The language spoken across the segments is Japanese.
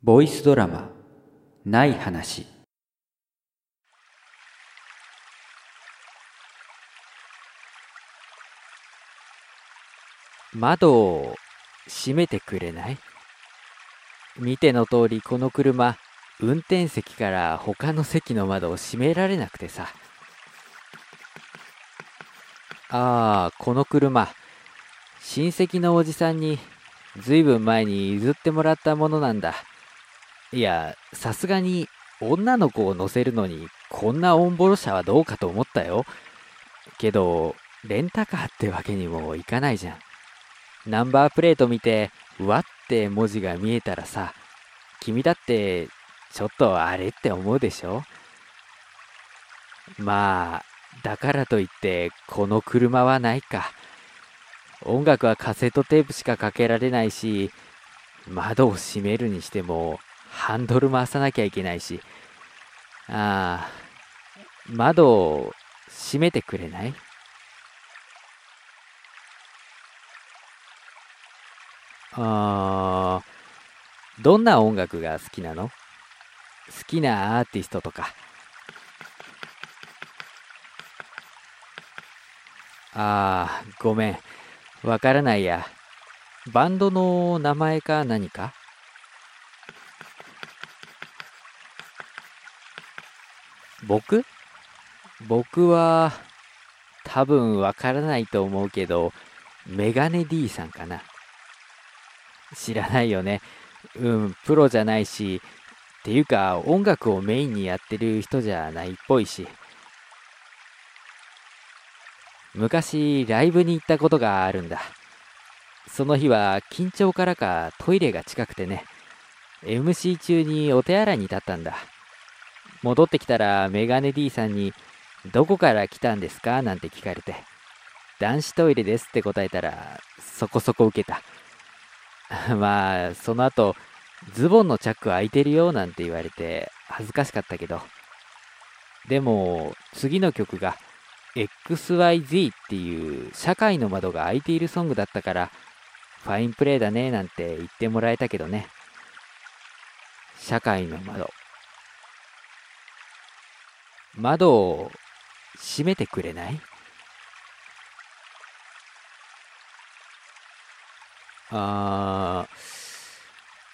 ボイスドラマ「ない話」窓を閉めてくれない？見ての通りこの車運転席から他の席の窓を閉められなくてさ。ああこの車親戚のおじさんにずいぶん前に譲ってもらったものなんだ。いやさすがに女の子を乗せるのにこんなオンボロ車はどうかと思ったよ。けどレンタカーってわけにもいかないじゃん。ナンバープレート見て、わって文字が見えたらさ、君だって、ちょっとあれって思うでしょ。まあ、だからといって、この車はないか。音楽はカセットテープしかかけられないし、窓を閉めるにしても、ハンドル回さなきゃいけないし。ああ、窓を閉めてくれない？あーどんな音楽が好きなの？好きなアーティストとか。あー、ごめん。わからないや。バンドの名前か何か？僕？僕は多分わからないと思うけど、メガネ D さんかな。知らないよね。うん、プロじゃないし、っていうか音楽をメインにやってる人じゃないっぽいし。昔ライブに行ったことがあるんだ。その日は緊張からかトイレが近くてね、MC 中にお手洗いに立ったんだ。戻ってきたらメガネ D さんに、どこから来たんですか？なんて聞かれて、男子トイレですって答えたら、そこそこ受けた。まあ、その後、ズボンのチャック開いてるよなんて言われて恥ずかしかったけど。でも、次の曲が XYZ っていう社会の窓が開いているソングだったから、ファインプレーだねなんて言ってもらえたけどね。社会の窓。窓を閉めてくれない？あ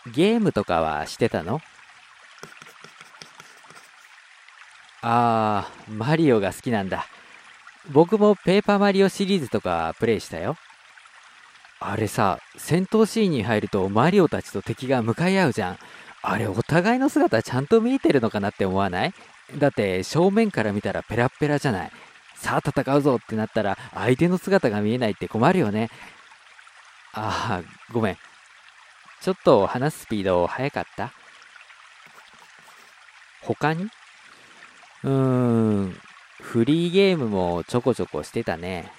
ー、ゲームとかはしてたの？あー、マリオが好きなんだ。僕もペーパーマリオシリーズとかプレイしたよ。あれさ、戦闘シーンに入るとマリオたちと敵が向かい合うじゃん。あれお互いの姿ちゃんと見えてるのかなって思わない？だって正面から見たらペラペラじゃない。さあ戦うぞってなったら相手の姿が見えないって困るよね。ああ、ごめん。ちょっと話すスピード速かった？他に？うーん、フリーゲームもちょこちょこしてたね。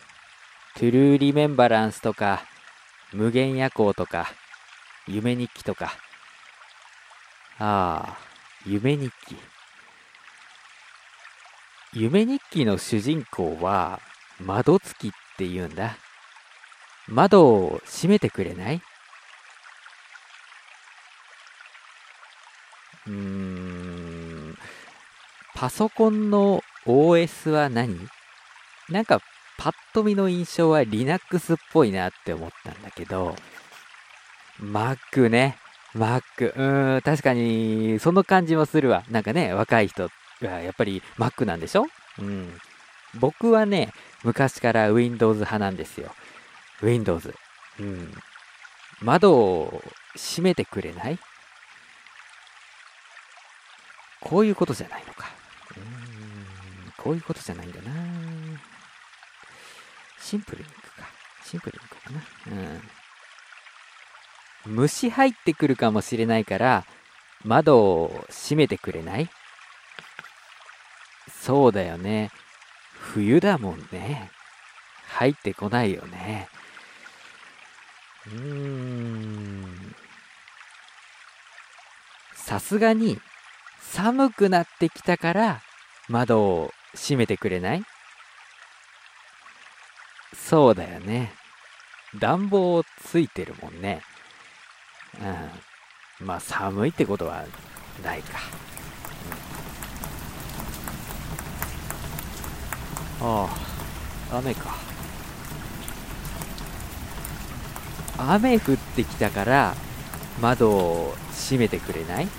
トゥルーリメンバランスとか、無限夜行とか、夢日記とか。ああ、夢日記。夢日記の主人公は窓付きって言うんだ。窓を閉めてくれない？うん、パソコンの OS は何？なんかパッと見の印象は Linux っぽいなって思ったんだけど、Mac ね。Mac。うーん、確かに、その感じもするわ。なんかね、若い人やっぱり Mac なんでしょ？うん。僕はね、昔から Windows 派なんですよ。Windows。うん。窓を閉めてくれない？こういうことじゃないのか。うん、こういうことじゃないんだな。シンプルにいくか。シンプルにいくかな。うん。虫入ってくるかもしれないから、窓を閉めてくれない？そうだよね。冬だもんね。入ってこないよね。うーん。さすがに寒くなってきたから窓を閉めてくれない？そうだよね。暖房ついてるもんね。うん。まあ寒いってことはないか。ああ、雨か。雨降ってきたから窓を閉めてくれない？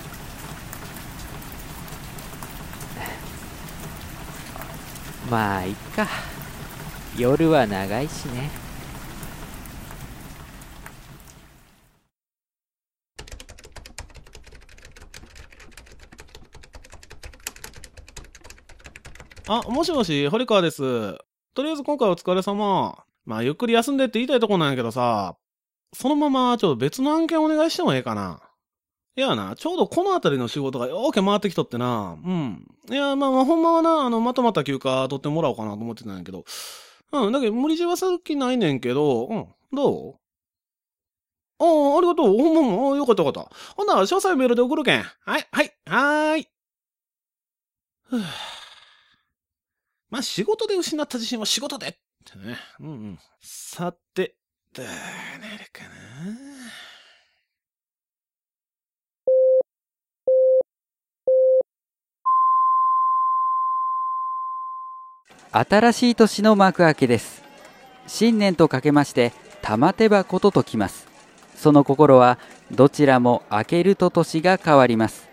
まあいっか。夜は長いしね。あ、もしもし、堀川です。とりあえず今回お疲れ様。まあ、ゆっくり休んでって言いたいとこなんやけどさ、そのままちょっと別の案件お願いしてもええかな。いやな、ちょうどこの辺りの仕事がよーけ回ってきとってな。うん。いや、まあ、ほんまはな、あの、まとまった休暇取ってもらおうかなと思ってたんやけど。うん、だけど無理強いする気ないねんけど、うん、どう？ああ、ありがとう。ほんまもう、よかったよかった。ほんなら、詳細メールで送るけん。はい、はい、はーい。ふぅまあ、仕事で失った自信は仕事でってね。うんうん。さて、どうなるかな。新しい年の幕開けです新年とかけまして玉手箱と解きますその心はどちらも開けると年が変わります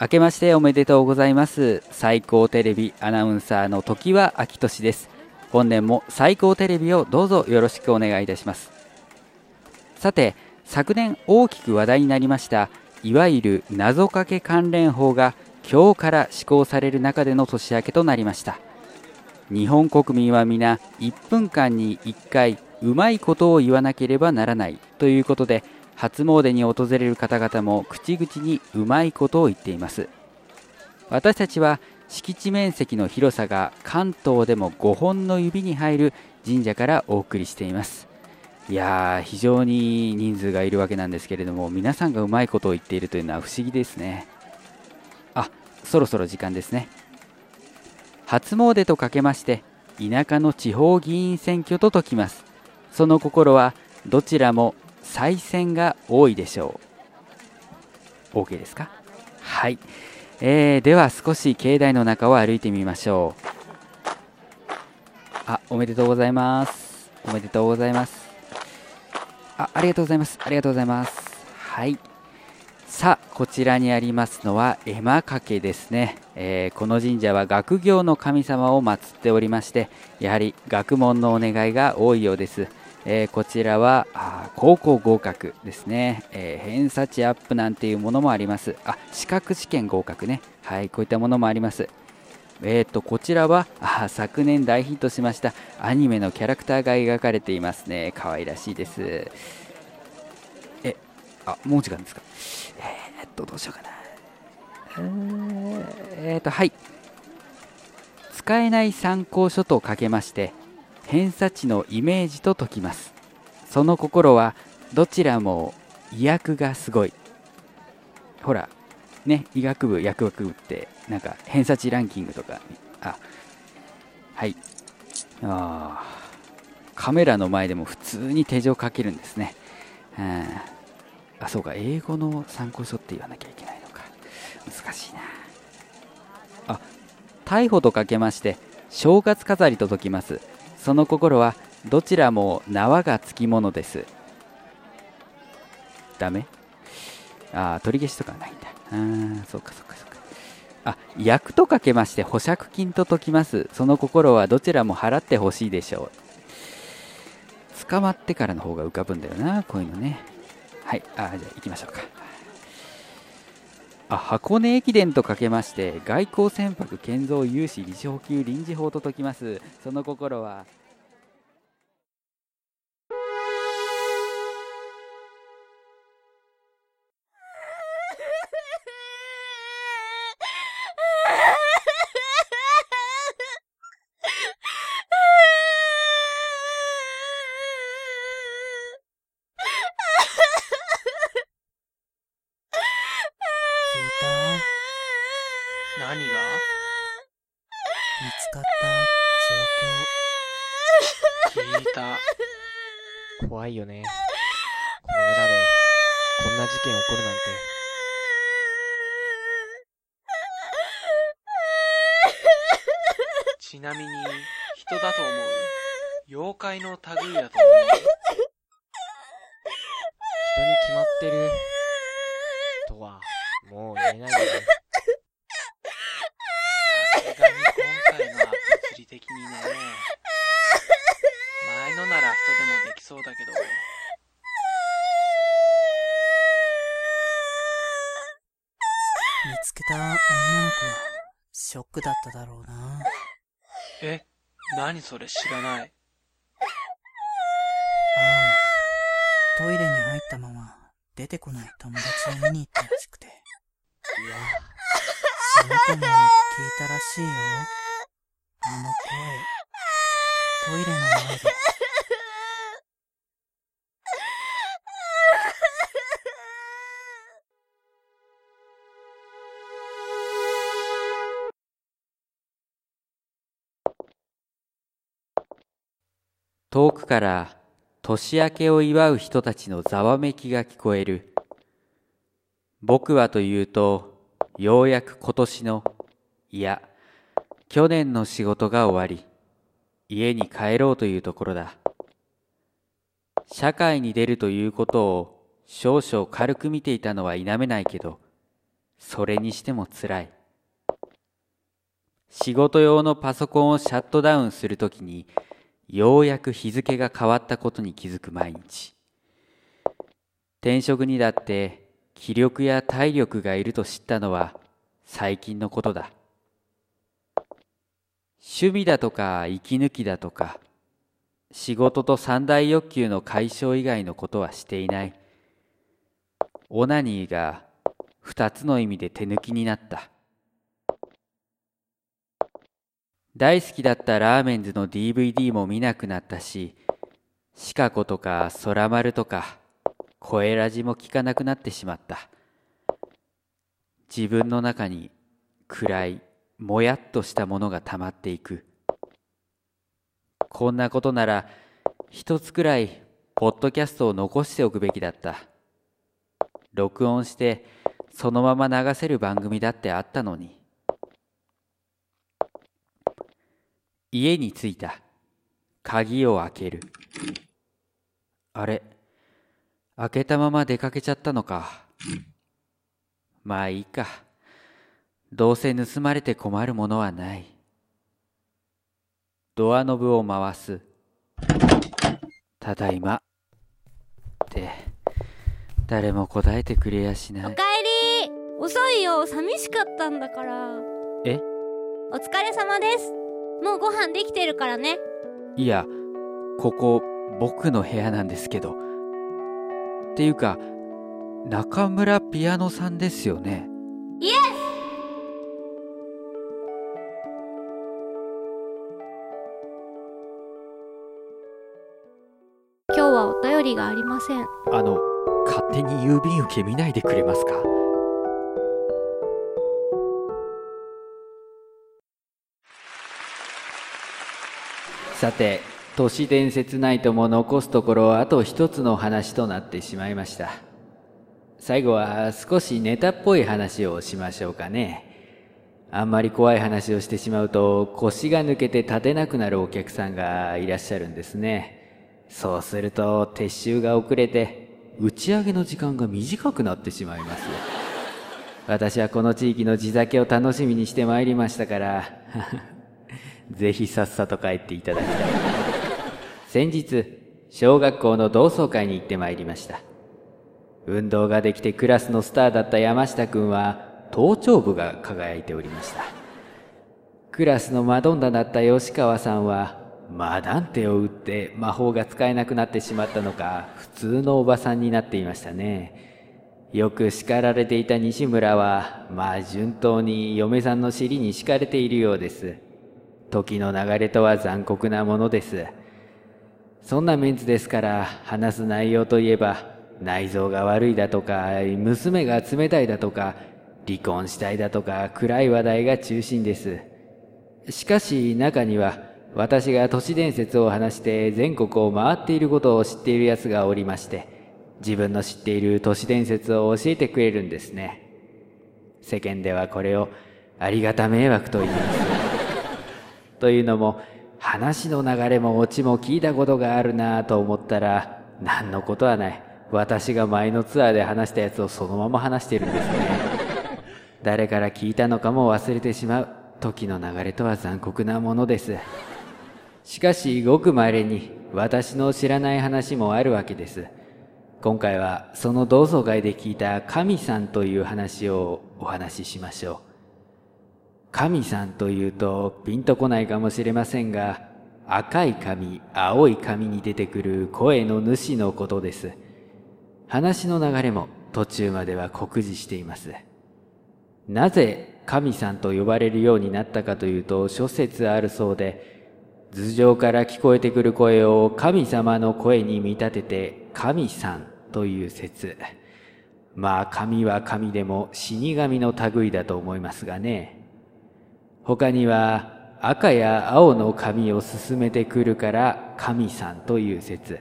明けましておめでとうございます。最高テレビアナウンサーの時は秋年です。本年も最高テレビをどうぞよろしくお願いいたします。さて昨年大きく話題になりましたいわゆる謎かけ関連法が今日から施行される中での年明けとなりました。日本国民は皆1分間に1回うまいことを言わなければならないということで初詣に訪れる方々も口々にうまいことを言っています。私たちは敷地面積の広さが関東でも5本の指に入る神社からお送りしています。いやー非常に人数がいるわけなんですけれども皆さんがうまいことを言っているというのは不思議ですね。あそろそろ時間ですね。初詣とかけまして田舎の地方議員選挙と解きます。その心はどちらも再選が多いでしょう。OK ですか？はい、えー、では少し境内の中を歩いてみましょう。あおめでとうございます。おめでとうございます。あありがとうございます。ありがとうございます。はい。さあこちらにありますのは絵馬掛けですね、えーこの神社は学業の神様を祀っておりましてやはり学問のお願いが多いようです、えーこちらは高校合格ですね、えー偏差値アップなんていうものもあります。あ資格試験合格ね。はいこういったものもあります。えー、とこちらはあ昨年大ヒットしましたアニメのキャラクターが描かれていますね。可愛らしいです。えあもう時間ですか？えー、っとどうしようかな。えーえーっとはい。使えない参考書とかけまして偏差値のイメージと解きます。その心はどちらも医薬がすごい。ほらね医学部薬学部ってなんか偏差値ランキングとかあはい。あカメラの前でも普通に手錠かけるんですね。うんあそうか英語の参考書って言わなきゃいけないのか。難しいな。あ逮捕とかけまして正月飾りと解きます。その心はどちらも縄がつきものです。ダメ？あー取り消しとかないんだ。あーそうかそうかそうか。あ役とかけまして保釈金と解きます。その心はどちらも払ってほしいでしょう。捕まってからの方が浮かぶんだよなこういうのね。はい。あじゃあ行きましょうか。あ箱根駅伝とかけまして外交船舶建造融資利子補給臨時法と解きます。その心は事件起こるなんて。ちなみに、人だと思う。妖怪の類だと思う。人に決まってる。とは、もう言えないよね。さすがに今回のは物理的にね。前のなら人でもできそうだけど。見つけた女の子は、ショックだっただろうな。え、何それ知らない。ああ、トイレに入ったまま出てこない友達を見に行ったらしくて。いや、その子も聞いたらしいよ。あの声、トイレの前で。から年明けを祝う人たちのざわめきが聞こえる。僕はというと、ようやく今年の、いや、去年の仕事が終わり、家に帰ろうというところだ。社会に出るということを少々軽く見ていたのは否めないけど、それにしても辛い。仕事用のパソコンをシャットダウンするときに、ようやく日付が変わったことに気づく毎日。転職にだって気力や体力がいると知ったのは最近のことだ。趣味だとか息抜きだとか、仕事と三大欲求の解消以外のことはしていない。オナニーが二つの意味で手抜きになった。大好きだったラーメンズの DVD も見なくなったし、シカゴとか空丸とか、声ラジも聞かなくなってしまった。自分の中に暗い、もやっとしたものが溜まっていく。こんなことなら、一つくらい、ポッドキャストを残しておくべきだった。録音して、そのまま流せる番組だってあったのに。家に着いた。鍵を開ける。あれ？開けたまま出かけちゃったのか。まあいいか。どうせ盗まれて困るものはない。ドアノブを回す。ただいま。って、誰も答えてくれやしない。おかえり遅いよ寂しかったんだからえ？お疲れ様ですもうご飯できてるからねいや、ここ僕の部屋なんですけど。っていうか、中村ピアノさんですよね。イエス今日はお便りがありませんあの、勝手に郵便受け見ないでくれますか？さて、都市伝説ナイトも残すところあと一つの話となってしまいました。最後は少しネタっぽい話をしましょうかね。あんまり怖い話をしてしまうと腰が抜けて立てなくなるお客さんがいらっしゃるんですね。そうすると撤収が遅れて打ち上げの時間が短くなってしまいます。私はこの地域の地酒を楽しみにしてまいりましたから、ぜひさっさと帰っていただきたい。先日、小学校の同窓会に行ってまいりました。運動ができてクラスのスターだった山下くんは、頭頂部が輝いておりました。クラスのマドンナだった吉川さんは、マダンテを打って魔法が使えなくなってしまったのか、普通のおばさんになっていましたね。よく叱られていた西村は、まあ順当に嫁さんの尻に敷かれているようです。時の流れとは残酷なものです。そんなメンツですから、話す内容といえば、内臓が悪いだとか、娘が冷たいだとか、離婚したいだとか、暗い話題が中心です。しかし中には、私が都市伝説を話して全国を回っていることを知っている奴がおりまして、自分の知っている都市伝説を教えてくれるんですね。世間ではこれをありがた迷惑と言います。というのも、話の流れもオチも聞いたことがあるなぁと思ったら、何のことはない。私が前のツアーで話したやつをそのまま話してるんですね。誰から聞いたのかも忘れてしまう。時の流れとは残酷なものです。しかし、ごく稀に私の知らない話もあるわけです。今回はその同窓会で聞いた神さんという話をお話ししましょう。神さんというとピンとこないかもしれませんが、赤い髪、青い髪に出てくる声の主のことです。話の流れも途中までは酷似しています。なぜ神さんと呼ばれるようになったかというと諸説あるそうで、頭上から聞こえてくる声を神様の声に見立てて神さんという説。まあ神は神でも死神の類だと思いますがね。他には赤や青の髪を進めてくるから神さんという説。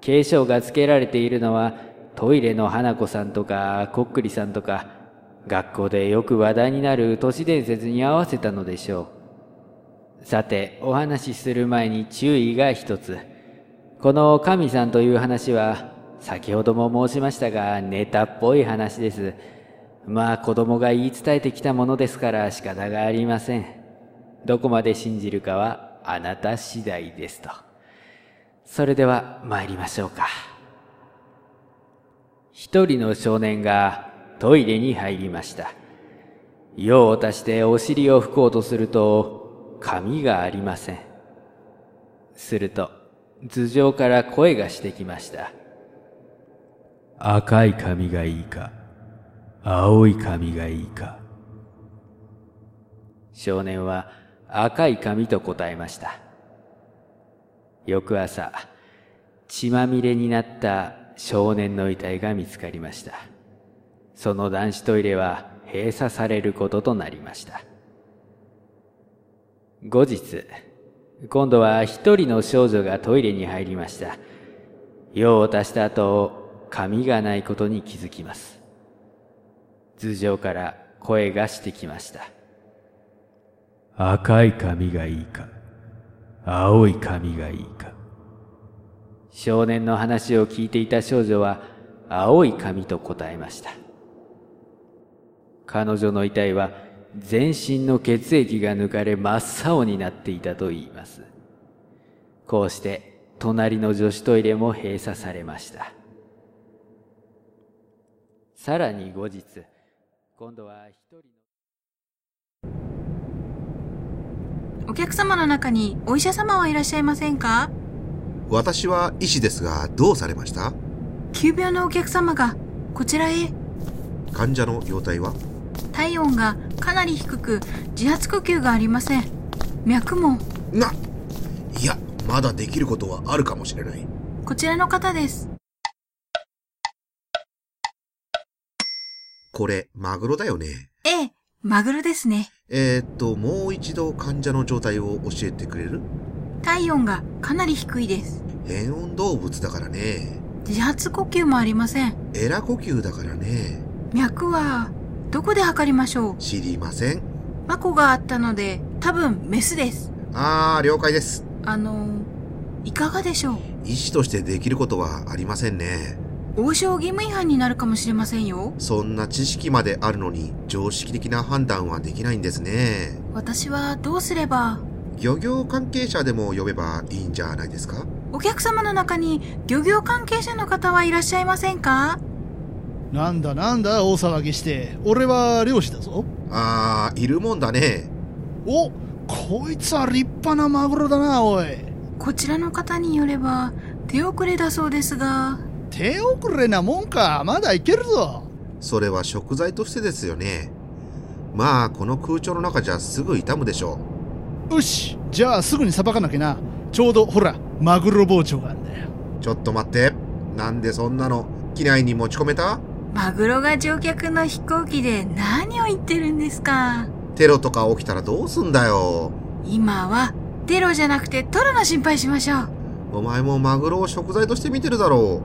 継承が付けられているのはトイレの花子さんとかこっくりさんとか学校でよく話題になる都市伝説に合わせたのでしょう。さて、お話しする前に注意が一つ。この神さんという話は、先ほども申しましたが、ネタっぽい話です。まあ子供が言い伝えてきたものですから仕方がありません。どこまで信じるかはあなた次第ですと。それでは参りましょうか。一人の少年がトイレに入りました。用を足してお尻を拭こうとすると、髪がありません。すると、頭上から声がしてきました。赤い髪がいいか、青い髪がいいか。少年は赤い髪と答えました。翌朝、血まみれになった少年の遺体が見つかりました。その男子トイレは閉鎖されることとなりました。後日、今度は一人の少女がトイレに入りました。用を足した後、髪がないことに気づきます。頭上から声がしてきました。赤い髪がいいか、青い髪がいいか。少年の話を聞いていた少女は青い髪と答えました。彼女の遺体は全身の血液が抜かれ真っ青になっていたと言います。こうして隣の女子トイレも閉鎖されました。さらに後日、今度は一人お客様の中にお医者様はいらっしゃいませんか？私は医師ですが、どうされました？急病のお客様がこちらへ。患者の容体は？体温がかなり低く自発呼吸がありません。脈も。な、いや、まだできることはあるかもしれない。こちらの方ですこれ、マグロだよね。ええマグロですねえー、っと、もう一度患者の状態を教えてくれる？体温がかなり低いです変温動物だからね。自発呼吸もありませんエラ呼吸だからね。脈はどこで測りましょう？知りません。マコがあったので多分メスですあー、了解です。あのいかがでしょう？医師としてできることはありませんね。王将義務違反になるかもしれませんよそんな知識まであるのに常識的な判断はできないんですね。私はどうすれば？漁業関係者でも呼べばいいんじゃないですか？お客様の中に漁業関係者の方はいらっしゃいませんか？なんだなんだ大騒ぎして。俺は漁師だぞ。あー、いるもんだね。おこいつは立派なマグロだな、おい。こちらの方によれば手遅れだそうですが手遅れなもんか。まだいけるぞ。それは食材としてですよね。まあ、この空調の中じゃすぐ傷むでしょよし。じゃあすぐにさばかなきゃな。ちょうどほら、マグロ包丁があるんだよ。う。ちょっと待って。なんでそんなの、機内に持ち込めた？マグロが乗客の飛行機で何を言ってるんですかテロとか起きたらどうすんだよ。今はテロじゃなくてトロの心配しましょうお前もマグロを食材として見てるだろ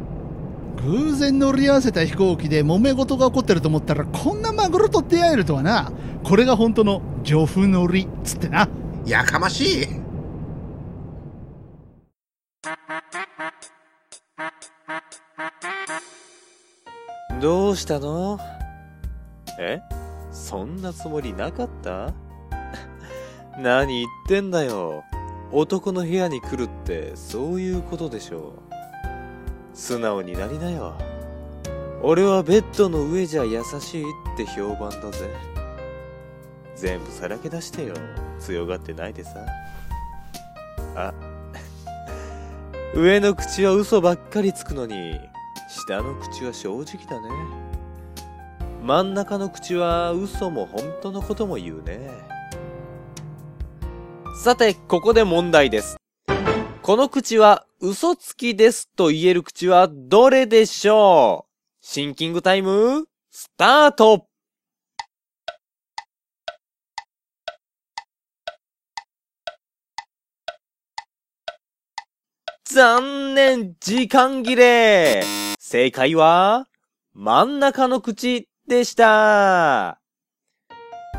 偶然乗り合わせた飛行機で揉め事が起こってると思ったらこんなマグロと出会えるとはな。これが本当の漁夫乗りっつってな。やかましい。どうしたの？え？そんなつもりなかった？何言ってんだよ。男の部屋に来るってそういうことでしょう。素直になりなよ。俺はベッドの上じゃ優しいって評判だぜ。全部さらけ出してよ。強がってないでさ。あ、上の口は嘘ばっかりつくのに、下の口は正直だね。真ん中の口は嘘も本当のことも言うね。さて、ここで問題です。この口は嘘つきですと言える口はどれでしょう?シンキングタイム、スタート!残念時間切れ。正解は、真ん中の口でした。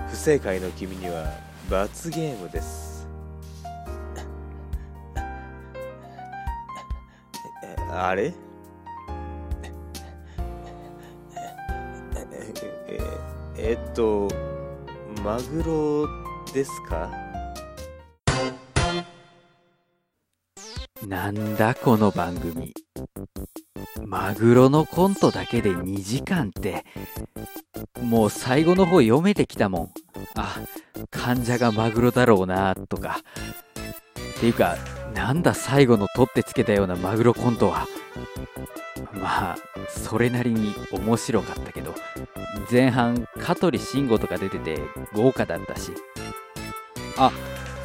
不正解の君には罰ゲームです。あれ？え、えっと、マグロですか？なんだこの番組。マグロのコントだけで2時間って、もう最後の方読めてきたもん。あ、患者がマグロだろうな、とか。っていうか、なんだ最後の取ってつけたようなマグロコントは。まあ、それなりに面白かったけど、前半香取慎吾とか出てて豪華だったし。あ、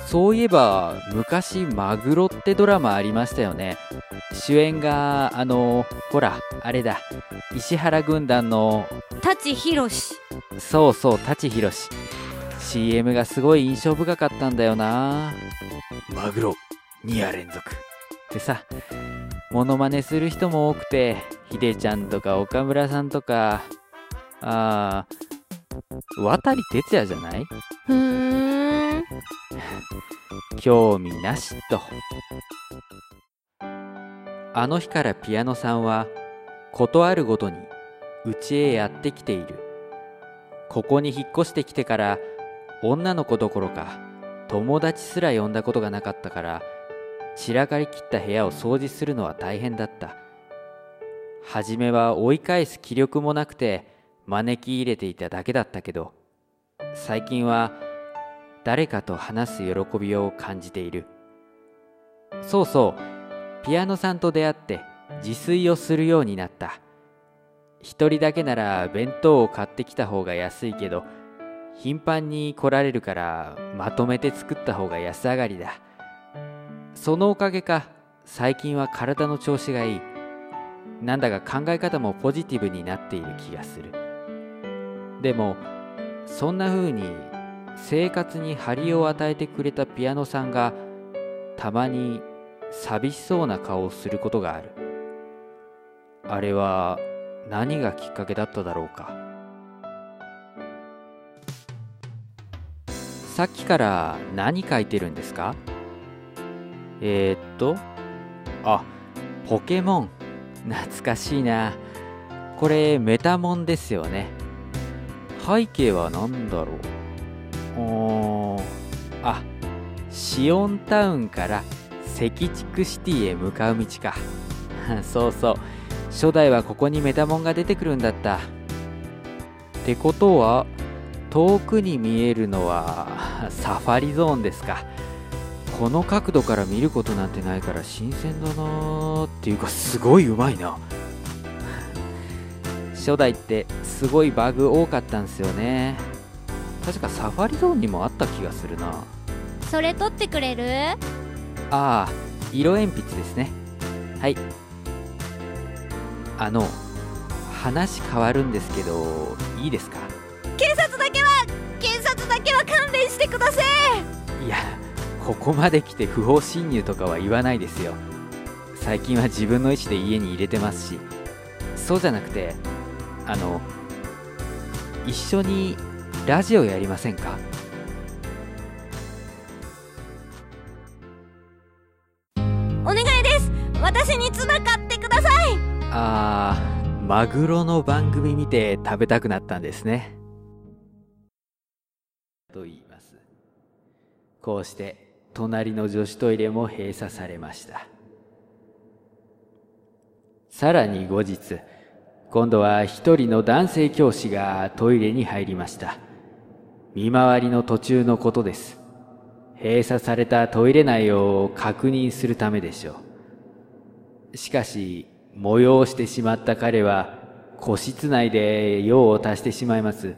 そういえば、昔、マグロってドラマありましたよね。主演が、あの、ほら、あれだ、石原軍団の、舘ひろしそうそう、舘ひろし。CM がすごい印象深かったんだよな。マグロ、2夜連続。ってさ、モノマネする人も多くて、ひでちゃんとか岡村さんとか、あー、渡哲也じゃない？ふーん 興味なしと。あの日からピアノさんは、ことあるごとに、うちへやってきている。ここに引っ越してきてから、女の子どころか、友達すら呼んだことがなかったから、散らかりきった部屋を掃除するのは大変だった。はじめは追い返す気力もなくて、招き入れていただけだったけど、最近は、誰かと話す喜びを感じている。そうそうピアノさんと出会って自炊をするようになった。一人だけなら弁当を買ってきた方が安いけど頻繁に来られるからまとめて作った方が安上がりだ。そのおかげか最近は体の調子がいい。なんだか考え方もポジティブになっている気がする。でもそんな風に生活に張りを与えてくれたピアノさんがたまに寂しそうな顔をすることがある。あれは何がきっかけだっただろうか。さっきから何書いてるんですか？えー、っとあポケモン。懐かしいな。これメタモンですよね。背景は何だろう。おーあシオンタウンから赤畜シティへ向かう道か。そうそう。初代はここにメタモンが出てくるんだった。ってことは遠くに見えるのはサファリゾーンですか。この角度から見ることなんてないから新鮮だなーっていうかすごいうまいな。初代ってすごいバグ多かったんですよね。確かサファリゾーンにもあった気がするな。それ取ってくれる？ああ色鉛筆ですね。はい。あの話変わるんですけどいいですか？警察だけは警察だけは勘弁してくださいいやここまで来て不法侵入とかは言わないですよ。最近は自分の意思で家に入れてますし。そうじゃなくてあの一緒にラジオやりませんか？お願いです。私にツナ買ってください。あーマグロの番組見て食べたくなったんですね。と言います。こうして隣の女子トイレも閉鎖されました。さらに後日今度は一人の男性教師がトイレに入りました。見回りの途中のことです。閉鎖されたトイレ内を確認するためでしょう。しかし催してしまった彼は個室内で用を足してしまいます。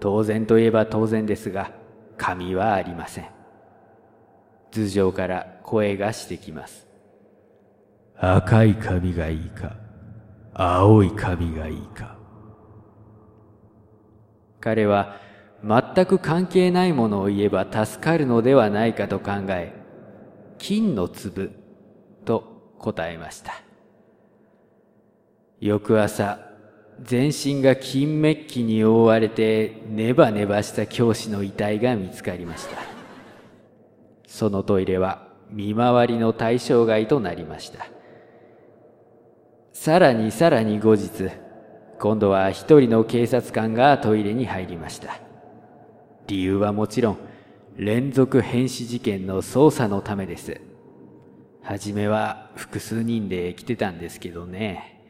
当然といえば当然ですが紙はありません。頭上から声がしてきます。赤い髪がいいか青い髪がいいか。彼は全く関係ないものを言えば助かるのではないかと考え金の粒と答えました。翌朝全身が金メッキに覆われてネバネバした教師の遺体が見つかりましたそのトイレは見回りの対象外となりました。さらにさらに後日今度は一人の警察官がトイレに入りました。理由はもちろん連続変死事件の捜査のためです。はじめは複数人で来てたんですけどね。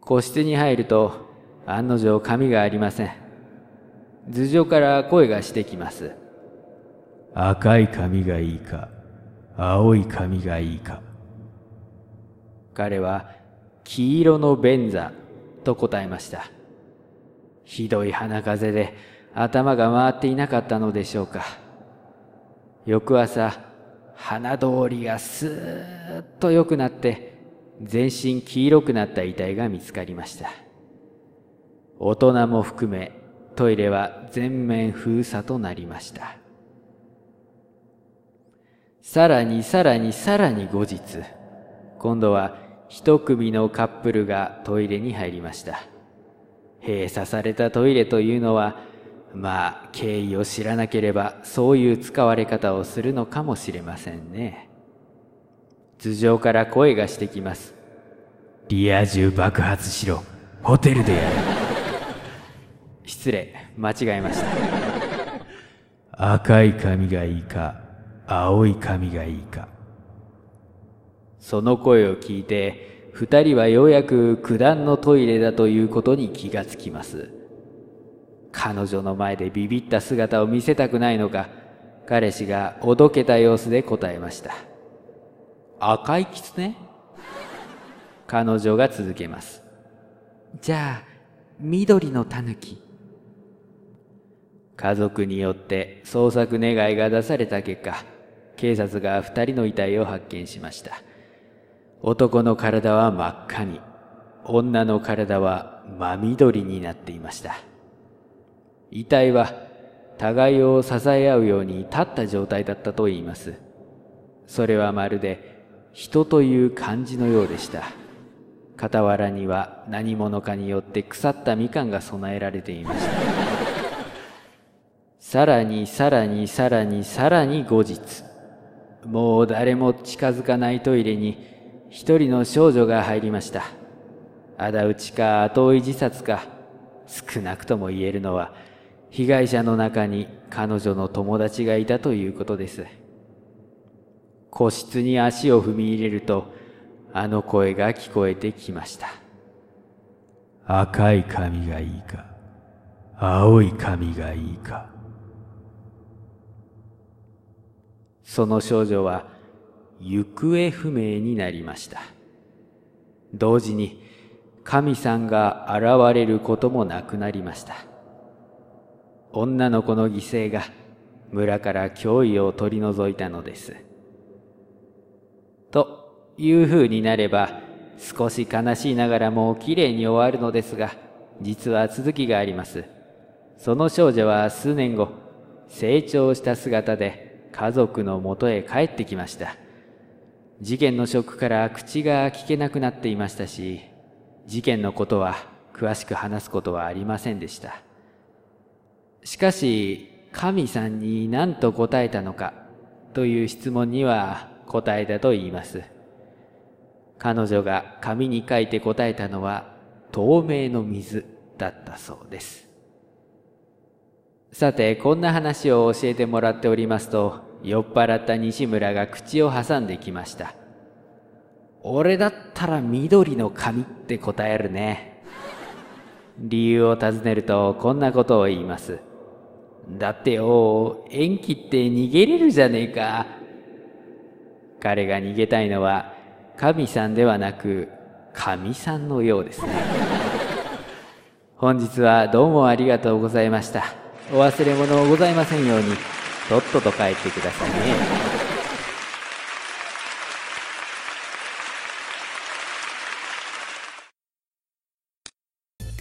個室に入ると案の定髪がありません。頭上から声がしてきます。赤い髪がいいか青い髪がいいか。彼は黄色の便座と答えました。ひどい鼻風邪で頭が回っていなかったのでしょうか。翌朝鼻通りがスーッと良くなって全身黄色くなった遺体が見つかりました。大人も含めトイレは全面封鎖となりました。さらにさらにさらに後日今度は一組のカップルがトイレに入りました。閉鎖されたトイレというのはまあ経緯を知らなければそういう使われ方をするのかもしれませんね。頭上から声がしてきます。リア充爆発しろ。ホテルでやる失礼。間違えました。赤い髪がいいか青い髪がいいか。その声を聞いて二人はようやく九段のトイレだということに気がつきます。彼女の前でビビった姿を見せたくないのか彼氏がおどけた様子で答えました。赤い狐彼女が続けます。じゃあ緑のタヌキ？家族によって捜索願いが出された結果警察が二人の遺体を発見しました。男の体は真っ赤に女の体は真緑になっていました。遺体は互いを支え合うように立った状態だったと言います。それはまるで人という感じのようでした。傍らには何者かによって腐ったみかんが備えられていました。さらにさらにさらにさらに後日もう誰も近づかないトイレに一人の少女が入りました。仇討ちか後追い自殺か少なくとも言えるのは被害者の中に彼女の友達がいたということです。個室に足を踏み入れるとあの声が聞こえてきました。赤い髪がいいか青い髪がいいか。その少女は行方不明になりました。同時に神さんが現れることもなくなりました。女の子の犠牲が村から脅威を取り除いたのです。という風になれば少し悲しいながらもきれいに終わるのですが実は続きがあります。その少女は数年後成長した姿で家族のもとへ帰ってきました事件のショックから口が聞けなくなっていましたし事件のことは詳しく話すことはありませんでした。しかし、神さんに何と答えたのかという質問には答えたと言います。彼女が紙に書いて答えたのは透明の水だったそうです。さて、こんな話を教えてもらっておりますと、酔っ払った西村が口を挟んできました。俺だったら緑の髪って答えるね。理由を尋ねるとこんなことを言います。だってよ、延期って逃げれるじゃねえか。彼が逃げたいのは神さんではなく神さんのようですね。本日はどうもありがとうございました。お忘れ物ございませんように、とっとと帰ってくださいね。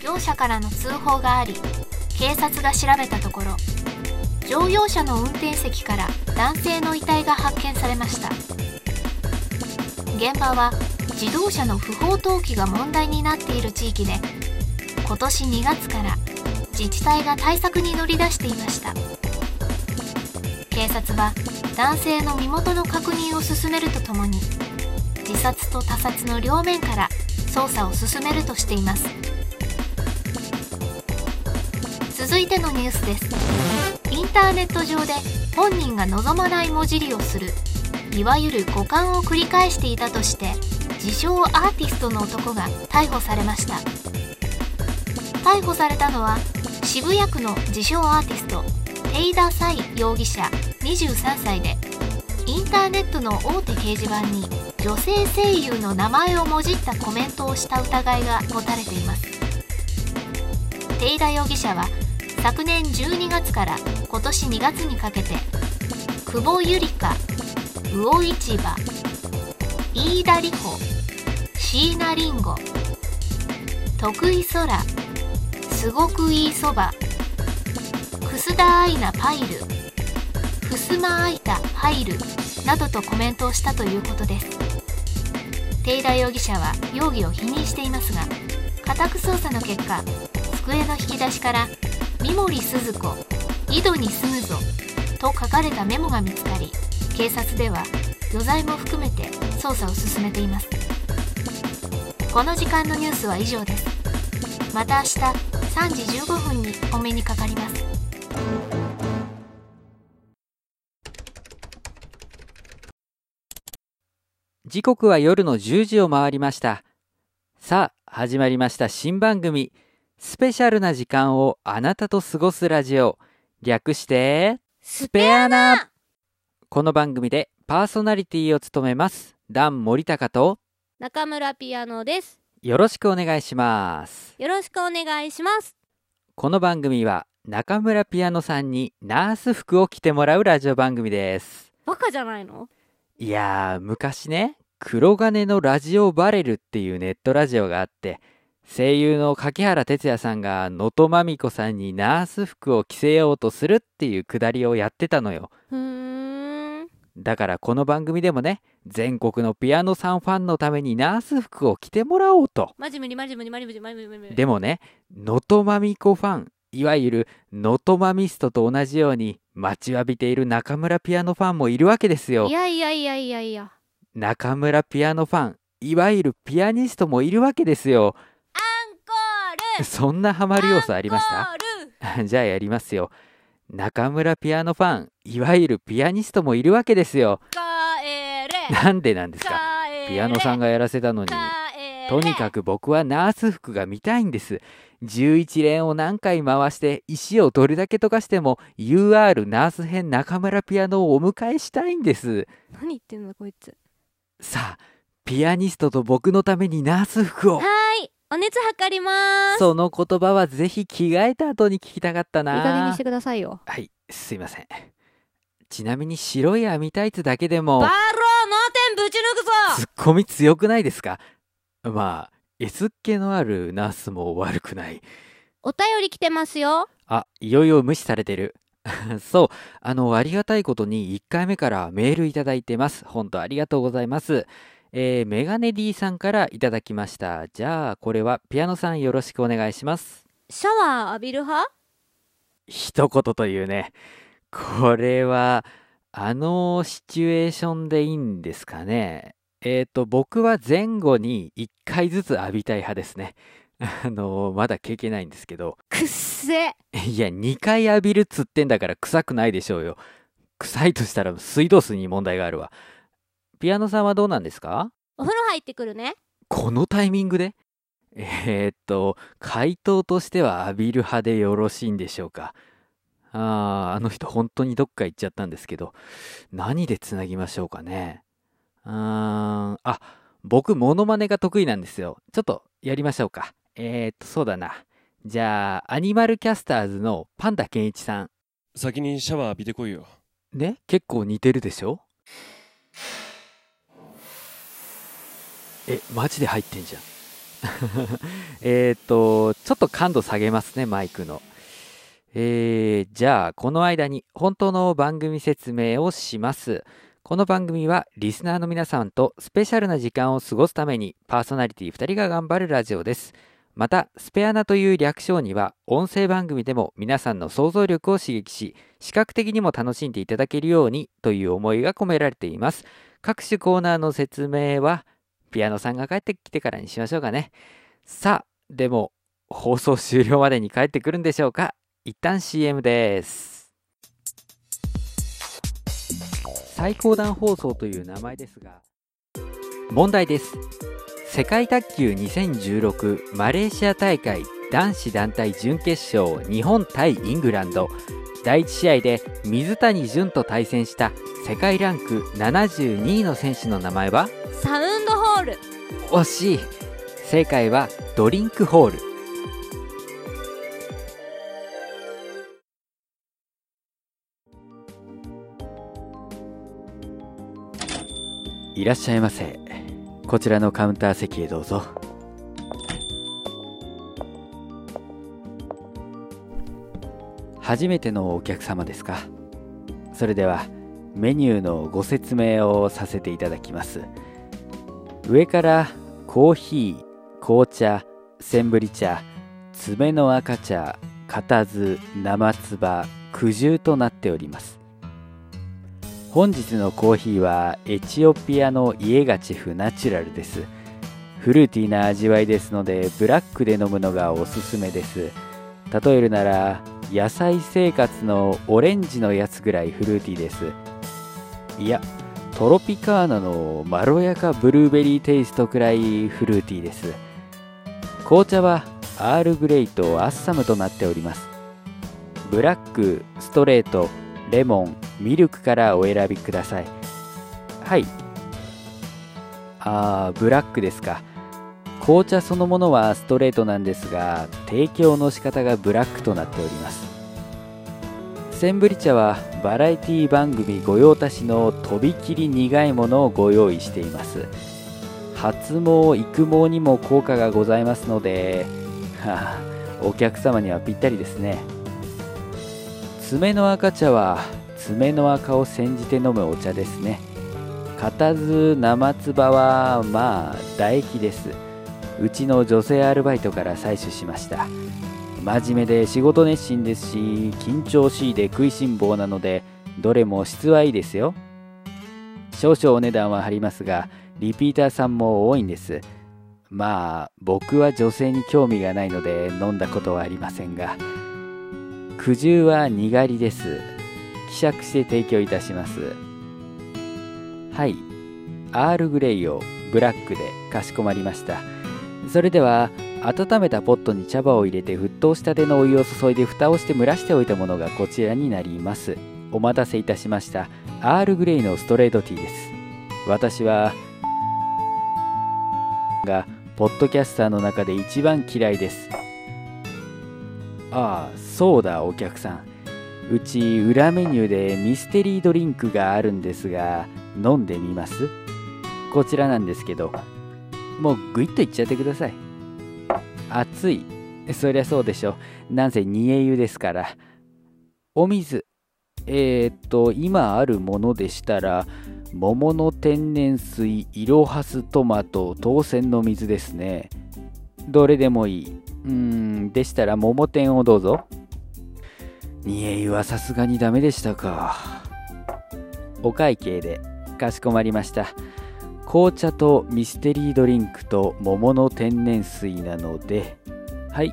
業者からの通報があり警察が調べたところ乗用車の運転席から男性の遺体が発見されました現場は自動車の不法投棄が問題になっている地域で今年2月から自治体が対策に乗り出していました。警察は男性の身元の確認を進めるとともに自殺と他殺の両面から捜査を進めるとしています。続いてのニュースです。インターネット上で本人が望まない文字りをするいわゆる誤感を繰り返していたとして自称アーティストの男が逮捕されました。逮捕されたのは渋谷区の自称アーティストテイダ・サイ容疑者23歳でインターネットの大手掲示板に女性声優の名前をもじったコメントをした疑いが持たれています。テイダ容疑者は昨年12月から今年2月にかけて久保ゆりか魚市場飯田里穂椎名林檎得意空すごくいいそば。楠田愛菜パイル。襖愛田入るなどとコメントをしたということです。テイラ容疑者は容疑を否認していますが家宅捜査の結果机の引き出しから「三森すず子井戸に住むぞ」と書かれたメモが見つかり警察では余罪も含めて捜査を進めています。この時間のニュースは以上です。また明日。3時15分にお目にかかります。時刻は夜の10時を回りました。さあ、始まりました新番組、スペシャルな時間をあなたと過ごすラジオ、略して、スペアナ。この番組でパーソナリティを務めます、ダン森高と、中村ピアノですよろしくお願いします。よろしくお願いしますこの番組は、中村ピアノさんにナース服を着てもらうラジオ番組です。バカじゃないの？いやー、昔ね、黒金のラジオバレルっていうネットラジオがあって、声優の柿原哲也さんが能登まみこさんにナース服を着せようとするっていうくだりをやってたのよ。ふーんだからこの番組でもね、全国のピアノさんファンのためにナース服を着てもらおうと。マジ無理マジ無理マジ無理マジ無理でもね、能登まみこファン、いわゆる能登まミストと同じように待ちわびている中村ピアノファンもいるわけですよい。やいやいやいやいや中村ピアノファン、いわゆるピアニストもいるわけですよ。アンコールそんなハマる要素ありました？じゃあやりますよ。中村ピアノファン、いわゆるピアニストもいるわけですよ。なんでなんですか？ピアノさんがやらせたのに。とにかく僕はナース服が見たいんです。11連を何回回して石をどれだけ溶かしても UR ナース編中村ピアノをお迎えしたいんです。何言ってんだこいつさあ、ピアニストと僕のためにナース服をお熱測りまーす。その言葉はぜひ着替えた後に聞きたかったな。いい加減にしてくださいよ。はい、すいません。ちなみに白い網タイツだけでもバロー、脳天ぶち抜くぞ。ツッコミ強くないですか？まあ S っ気のあるナースも悪くない。お便り来てますよ。あいよいよ無視されてる。そう。あのありがたいことに1回目からメールいただいてます。本当ありがとうございますえー、メガネ D さんからいただきました。じゃあ、これはピアノさんよろしくお願いします。シャワー浴びる派？一言というね。これは、あのシチュエーションでいいんですかね。えっ、と、僕は前後に1回ずつ浴びたい派ですね。あのまだ経験ないんですけど。くっせいや、2回浴びるっつってんだから臭くないでしょうよ。臭いとしたら水道水に問題があるわ。ピアノさんはどうなんですか？お風呂入ってくるねこのタイミングで？えー、っと、回答としては浴びる派でよろしいんでしょうか？ああ、あの人本当にどっか行っちゃったんですけど、何でつなぎましょうかね？うーん、あ、僕、モノマネが得意なんですよ。ちょっとやりましょうか。えー、っと、そうだな。じゃあ、アニマルキャスターズのパンダケンイチさん。先にシャワー浴びてこいよ。ね？結構似てるでしょ？え、マジで入ってんじゃん。えっと、ちょっと感度下げますね、マイクの。えー、じゃあ、この間に本当の番組説明をします。この番組はリスナーの皆さんとスペシャルな時間を過ごすためにパーソナリティ2人が頑張るラジオです。また、スペアナという略称には音声番組でも皆さんの想像力を刺激し、視覚的にも楽しんでいただけるようにという思いが込められています。各種コーナーの説明はピアノさんが帰ってきてからにしましょうかね。さあ、でも放送終了までに帰ってくるんでしょうか一旦 CM です。最高段放送という名前ですが、問題です。世界卓球2016マレーシア大会男子団体準決勝日本対イングランド第1試合で水谷隼と対戦した世界ランク72位の選手の名前は？サウンドホール。惜しい。正解はドリンクホール。いらっしゃいませ。こちらのカウンター席へどうぞ。初めてのお客様ですか？それではメニューのご説明をさせていただきます。上からコーヒー紅茶センブリ茶爪の赤茶固唾生唾苦汁となっております。本日のコーヒーはエチオピアのイエガチフナチュラルです。フルーティーな味わいですのでブラックで飲むのがおすすめです。例えるなら野菜生活のオレンジのやつぐらいフルーティーです。いやトロピカーナのまろやかブルーベリーテイストくらいフルーティーです。紅茶はアールグレイとアッサムとなっております。ブラックストレートレモンミルクからお選びください。はい。あーブラックですか。紅茶そのものはストレートなんですが提供の仕方がブラックとなっております。センブリ茶はバラエティ番組御用達のとびきり苦いものをご用意しています。発毛育毛にも効果がございますので、はあ、お客様にはぴったりですね。爪の赤茶は爪の赤を煎じて飲むお茶ですね。固唾生唾はまあ唾液です。うちの女性アルバイトから採取しました。真面目で仕事熱心ですし緊張しいで食いしん坊なのでどれも質はいいですよ。少々お値段は張りますがリピーターさんも多いんです。まあ僕は女性に興味がないので飲んだことはありませんが。苦汁はにがりです。希釈して提供いたします。はい。アールグレイをブラックでかしこまりました。それでは温めたポットに茶葉を入れて沸騰したてのお湯を注いで蓋をして蒸らしておいたものがこちらになります。お待たせいたしました。アールグレイのストレートティーです。私はがポッドキャスターの中で一番嫌いです。ああそうだお客さん。うち裏メニューでミステリードリンクがあるんですが飲んでみます？こちらなんですけど。もうグイッといっちゃってください。熱い。そりゃそうでしょ。なんせ煮え湯ですから。お水。えー、っと今あるものでしたら桃の天然水イロハストマト当選の水ですね。どれでもいい。うーんでしたら桃天をどうぞ。煮え湯はさすがにダメでしたか。お会計でかしこまりました。紅茶とミステリードリンクと桃の天然水なのではい。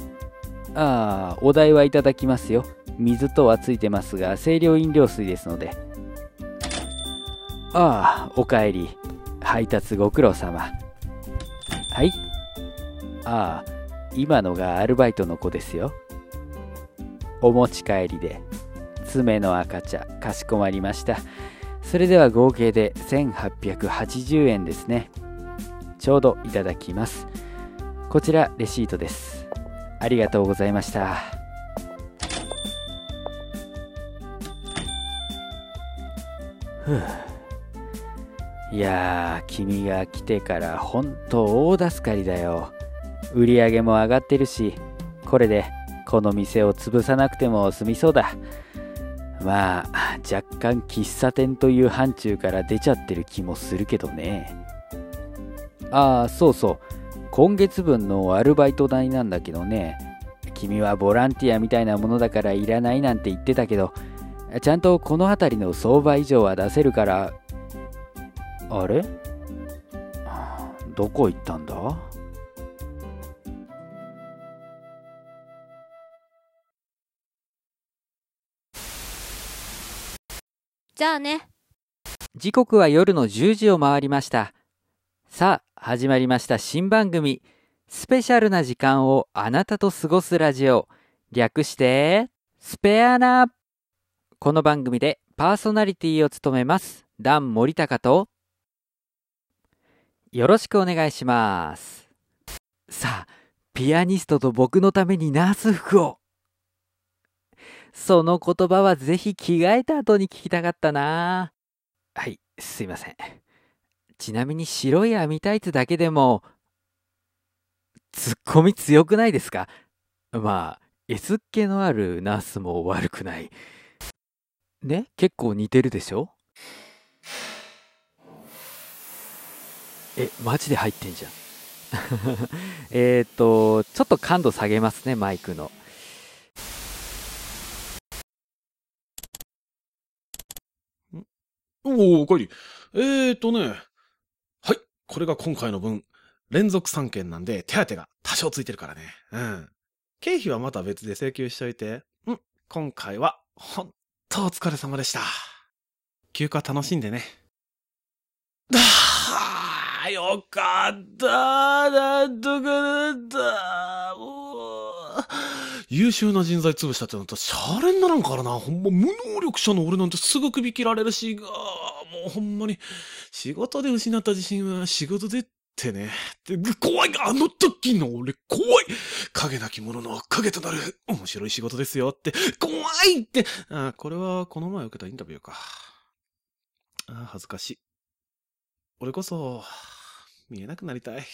ああお代はいただきますよ。水とはついてますが清涼飲料水ですので。ああおかえり。配達ご苦労様。はい。ああ今のがアルバイトの子ですよ。お持ち帰りで。爪の赤茶かしこまりました。それでは合計で1880円ですね。ちょうどいただきます。こちらレシートです。ありがとうございました。ふう。いやー君が来てからほんと大助かりだよ。売り上げも上がってるしこれでこの店を潰さなくても済みそうだ。まあ若干喫茶店という範疇から出ちゃってる気もするけどね。ああそうそう。今月分のアルバイト代なんだけどね。君はボランティアみたいなものだからいらないなんて言ってたけどちゃんとこの辺りの相場以上は出せるから。あれ？どこ行ったんだ？じゃあね。時刻は夜の10時を回りました。さあ始まりました新番組。スペシャルな時間をあなたと過ごすラジオ。略してスペアナ。この番組でパーソナリティを務めますダン森高と。よろしくお願いします。さあピアニストと僕のためにナース服を。その言葉はぜひ着替えた後に聞きたかったな。はいすいません。ちなみに白い網タイツだけでもツッコミ強くないですか？まあ S っ気のあるナースも悪くない。ね結構似てるでしょ？えマジで入ってんじゃん。えっとちょっと感度下げますねマイクの。おお、おかえり。えーとね。はい。これが今回の分。連続3件なんで、手当が多少ついてるからね。うん。経費はまた別で請求しといて。うん。今回は、ほんとお疲れ様でした。休暇楽しんでね。ああ、よかった。なんとかなった。優秀な人材潰したってなったら、シャレにならんからな。ほんま、無能力者の俺なんてすぐ首切られるし、あーもうほんまに、仕事で失った自信は仕事でってね。で怖いあの時の俺、怖い影なき者の影となる面白い仕事ですよって、怖いってあこれはこの前受けたインタビューか。あ恥ずかしい。俺こそ、見えなくなりたい。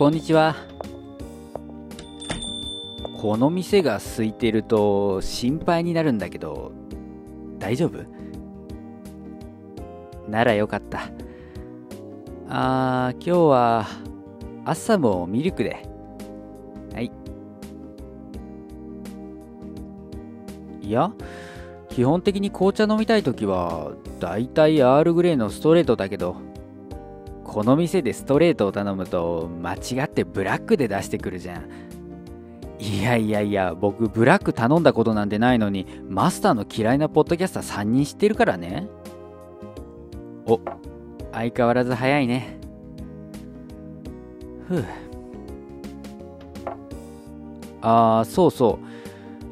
こんにちは。この店が空いてると心配になるんだけど大丈夫？ならよかった。あー今日は朝もミルクで。はい。いや基本的に紅茶飲みたい時はだいたいアールグレイのストレートだけど。この店でストレートを頼むと間違ってブラックで出してくるじゃん。いやいやいや僕ブラック頼んだことなんてないのにマスターの嫌いなポッドキャスター3人知ってるからね。お相変わらず早いね。ふう。ああそうそ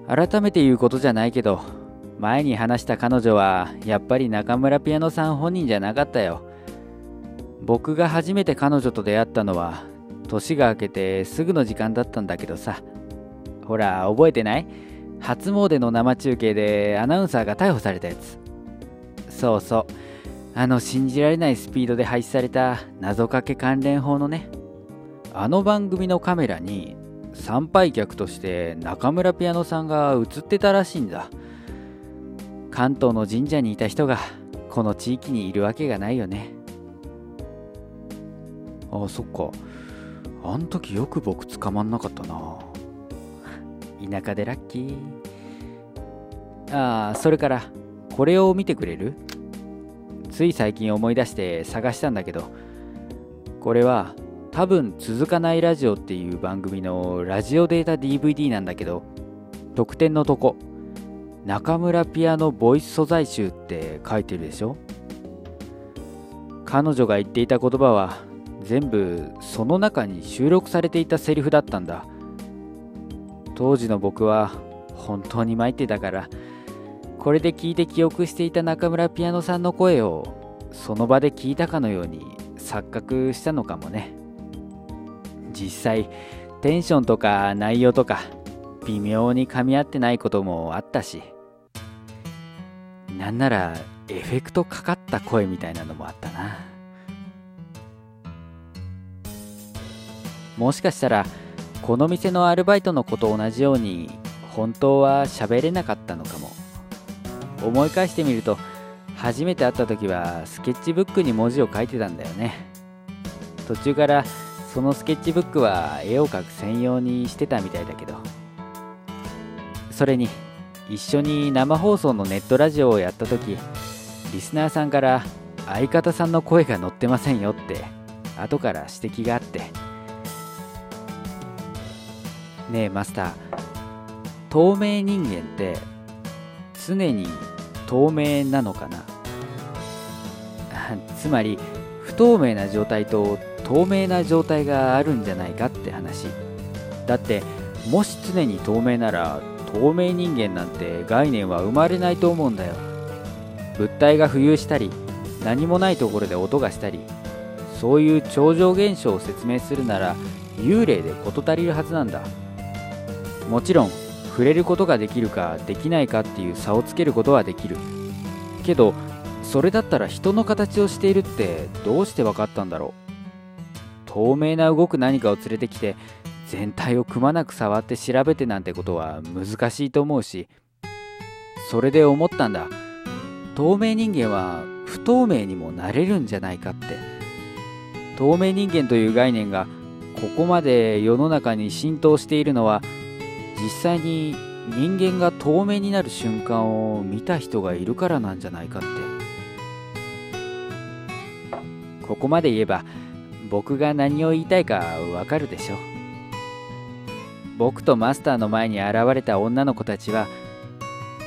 う。改めて言うことじゃないけど前に話した彼女はやっぱり中村ピアノさん本人じゃなかったよ。僕が初めて彼女と出会ったのは年が明けてすぐの時間だったんだけどさ。ほら覚えてない？初詣の生中継でアナウンサーが逮捕されたやつ。そうそう。あの信じられないスピードで廃止された謎かけ関連法のね。あの番組のカメラに参拝客として中村ピアノさんが映ってたらしいんだ。関東の神社にいた人がこの地域にいるわけがないよね。ああそっか。あん時よく僕捕まんなかったな。田舎でラッキー。ああそれからこれを見てくれる？つい最近思い出して探したんだけどこれは多分続かないラジオっていう番組のラジオデータ DVD なんだけど特典のとこ。中村ピアノボイス素材集って書いてるでしょ？彼女が言っていた言葉は全部その中に収録されていたセリフだったんだ。当時の僕は本当に参ってたからこれで聞いて記憶していた中村ピアノさんの声をその場で聞いたかのように錯覚したのかもね。実際テンションとか内容とか微妙に噛み合ってないこともあったしなんならエフェクトかかった声みたいなのもあったな。もしかしたらこの店のアルバイトの子と同じように本当は喋れなかったのかも。思い返してみると初めて会った時はスケッチブックに文字を書いてたんだよね。途中からそのスケッチブックは絵を描く専用にしてたみたいだけど。それに一緒に生放送のネットラジオをやった時リスナーさんから相方さんの声が載ってませんよって後から指摘があって。ねえマスター。透明人間って常に透明なのかな？つまり不透明な状態と透明な状態があるんじゃないかって話。だってもし常に透明なら透明人間なんて概念は生まれないと思うんだよ。物体が浮遊したり何もないところで音がしたりそういう超常現象を説明するなら幽霊で事足りるはずなんだ。もちろん触れることができるかできないかっていう差をつけることはできる。けどそれだったら人の形をしているってどうして分かったんだろう。透明な動く何かを連れてきて全体をくまなく触って調べてなんてことは難しいと思うし。それで思ったんだ。透明人間は不透明にもなれるんじゃないかって。透明人間という概念がここまで世の中に浸透しているのは実際に人間が透明になる瞬間を見た人がいるからなんじゃないかって。ここまで言えば僕が何を言いたいかわかるでしょ僕とマスターの前に現れた女の子たちは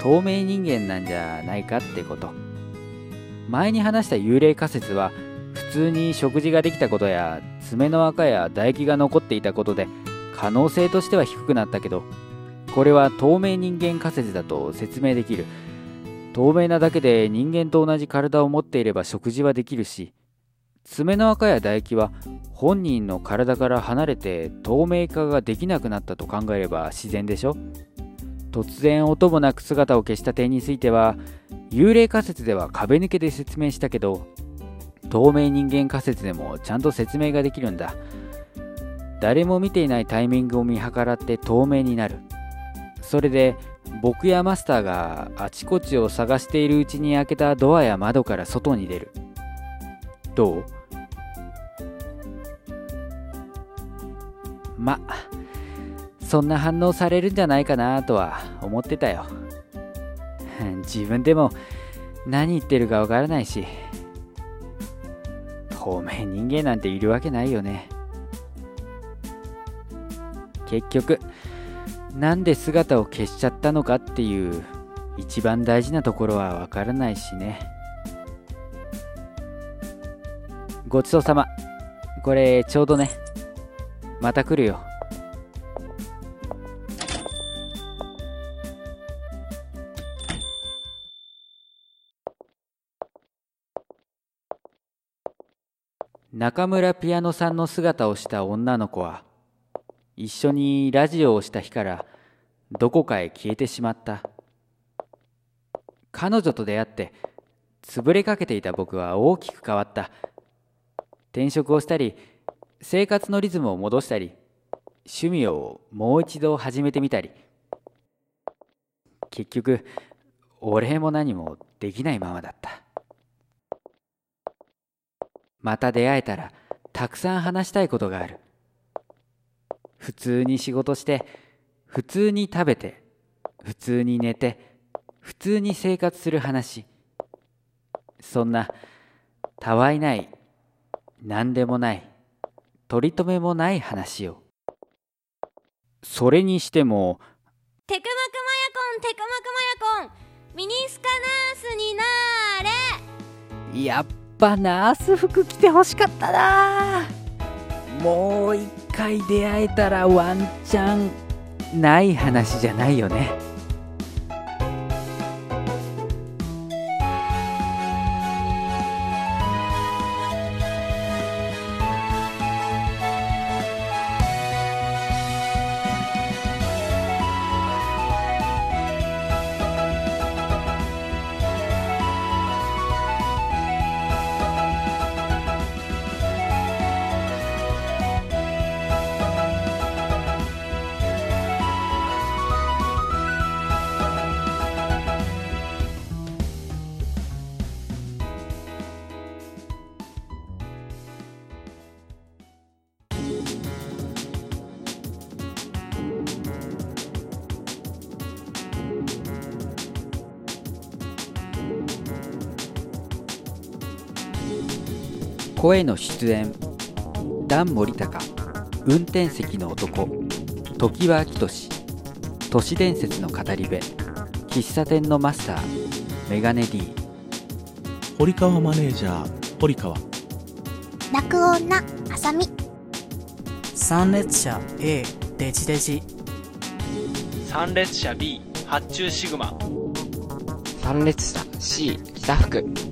透明人間なんじゃないかってこと。前に話した幽霊仮説は普通に食事ができたことや爪の赤や唾液が残っていたことで可能性としては低くなったけどこれは透明人間仮説だと説明できる。透明なだけで人間と同じ体を持っていれば食事はできるし爪の赤や唾液は本人の体から離れて透明化ができなくなったと考えれば自然でしょ。突然音もなく姿を消した点については幽霊仮説では壁抜けで説明したけど透明人間仮説でもちゃんと説明ができるんだ。誰も見ていないタイミングを見計らって透明になる。それで僕やマスターがあちこちを探しているうちに開けたドアや窓から外に出る。どう？まそんな反応されるんじゃないかなとは思ってたよ。自分でも何言ってるかわからないし。透明人間なんているわけないよね。結局なんで姿を消しちゃったのかっていう一番大事なところはわからないしね。ごちそうさま。これちょうどね。また来るよ。中村ピアノさんの姿をした女の子は一緒にラジオをした日からどこかへ消えてしまった。彼女と出会って潰れかけていた僕は大きく変わった。転職をしたり生活のリズムを戻したり趣味をもう一度始めてみたり。結局お礼も何もできないままだった。また出会えたらたくさん話したいことがある。普通に仕事して普通に食べて普通に寝て普通に生活する話。そんなたわいない何でもない取り留めもない話をそれにしてもテクマクマヤコンテクマクマヤコンミニスカナースになーれ。やっぱナース服着てほしかったなもう一回出会えたらワンチャン。ない話じゃないよね。声の出演。ダン森高。運転席の男。常盤明俊都市伝説の語り部。喫茶店のマスター。メガネ D 堀川マネージャー。堀川。泣く女。あさみ参列者 A デジデジ。参列者 B 発注シグマ。参列者 C 北福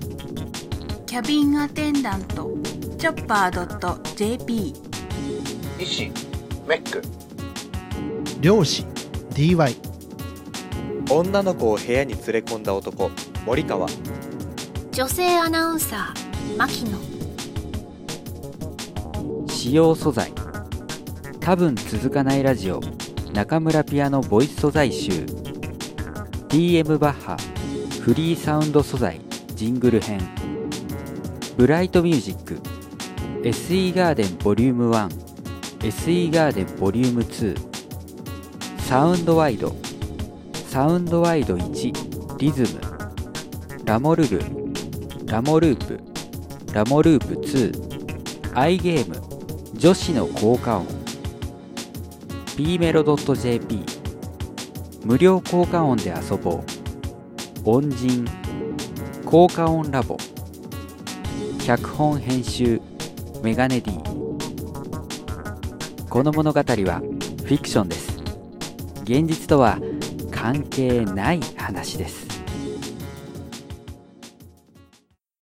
キャビンアテンダントチョッパー .jp 医師メック。漁師 DY 女の子を部屋に連れ込んだ男森川。女性アナウンサー牧野。使用素材。多分続かないラジオ。中村ピアノボイス素材集。DM バッハ。フリーサウンド素材。ジングル編ブライトミュージック SE ガーデンボリューム 1SE ガーデンボリューム2サウンドワイドサウンドワイド1リズムラモルルラモループラモループ2アイゲーム女子の効果音 b メロ .jp 無料効果音で遊ぼう。音人効果音ラボ。脚本編集メガネディ。この物語はフィクションです。現実とは関係ない話です。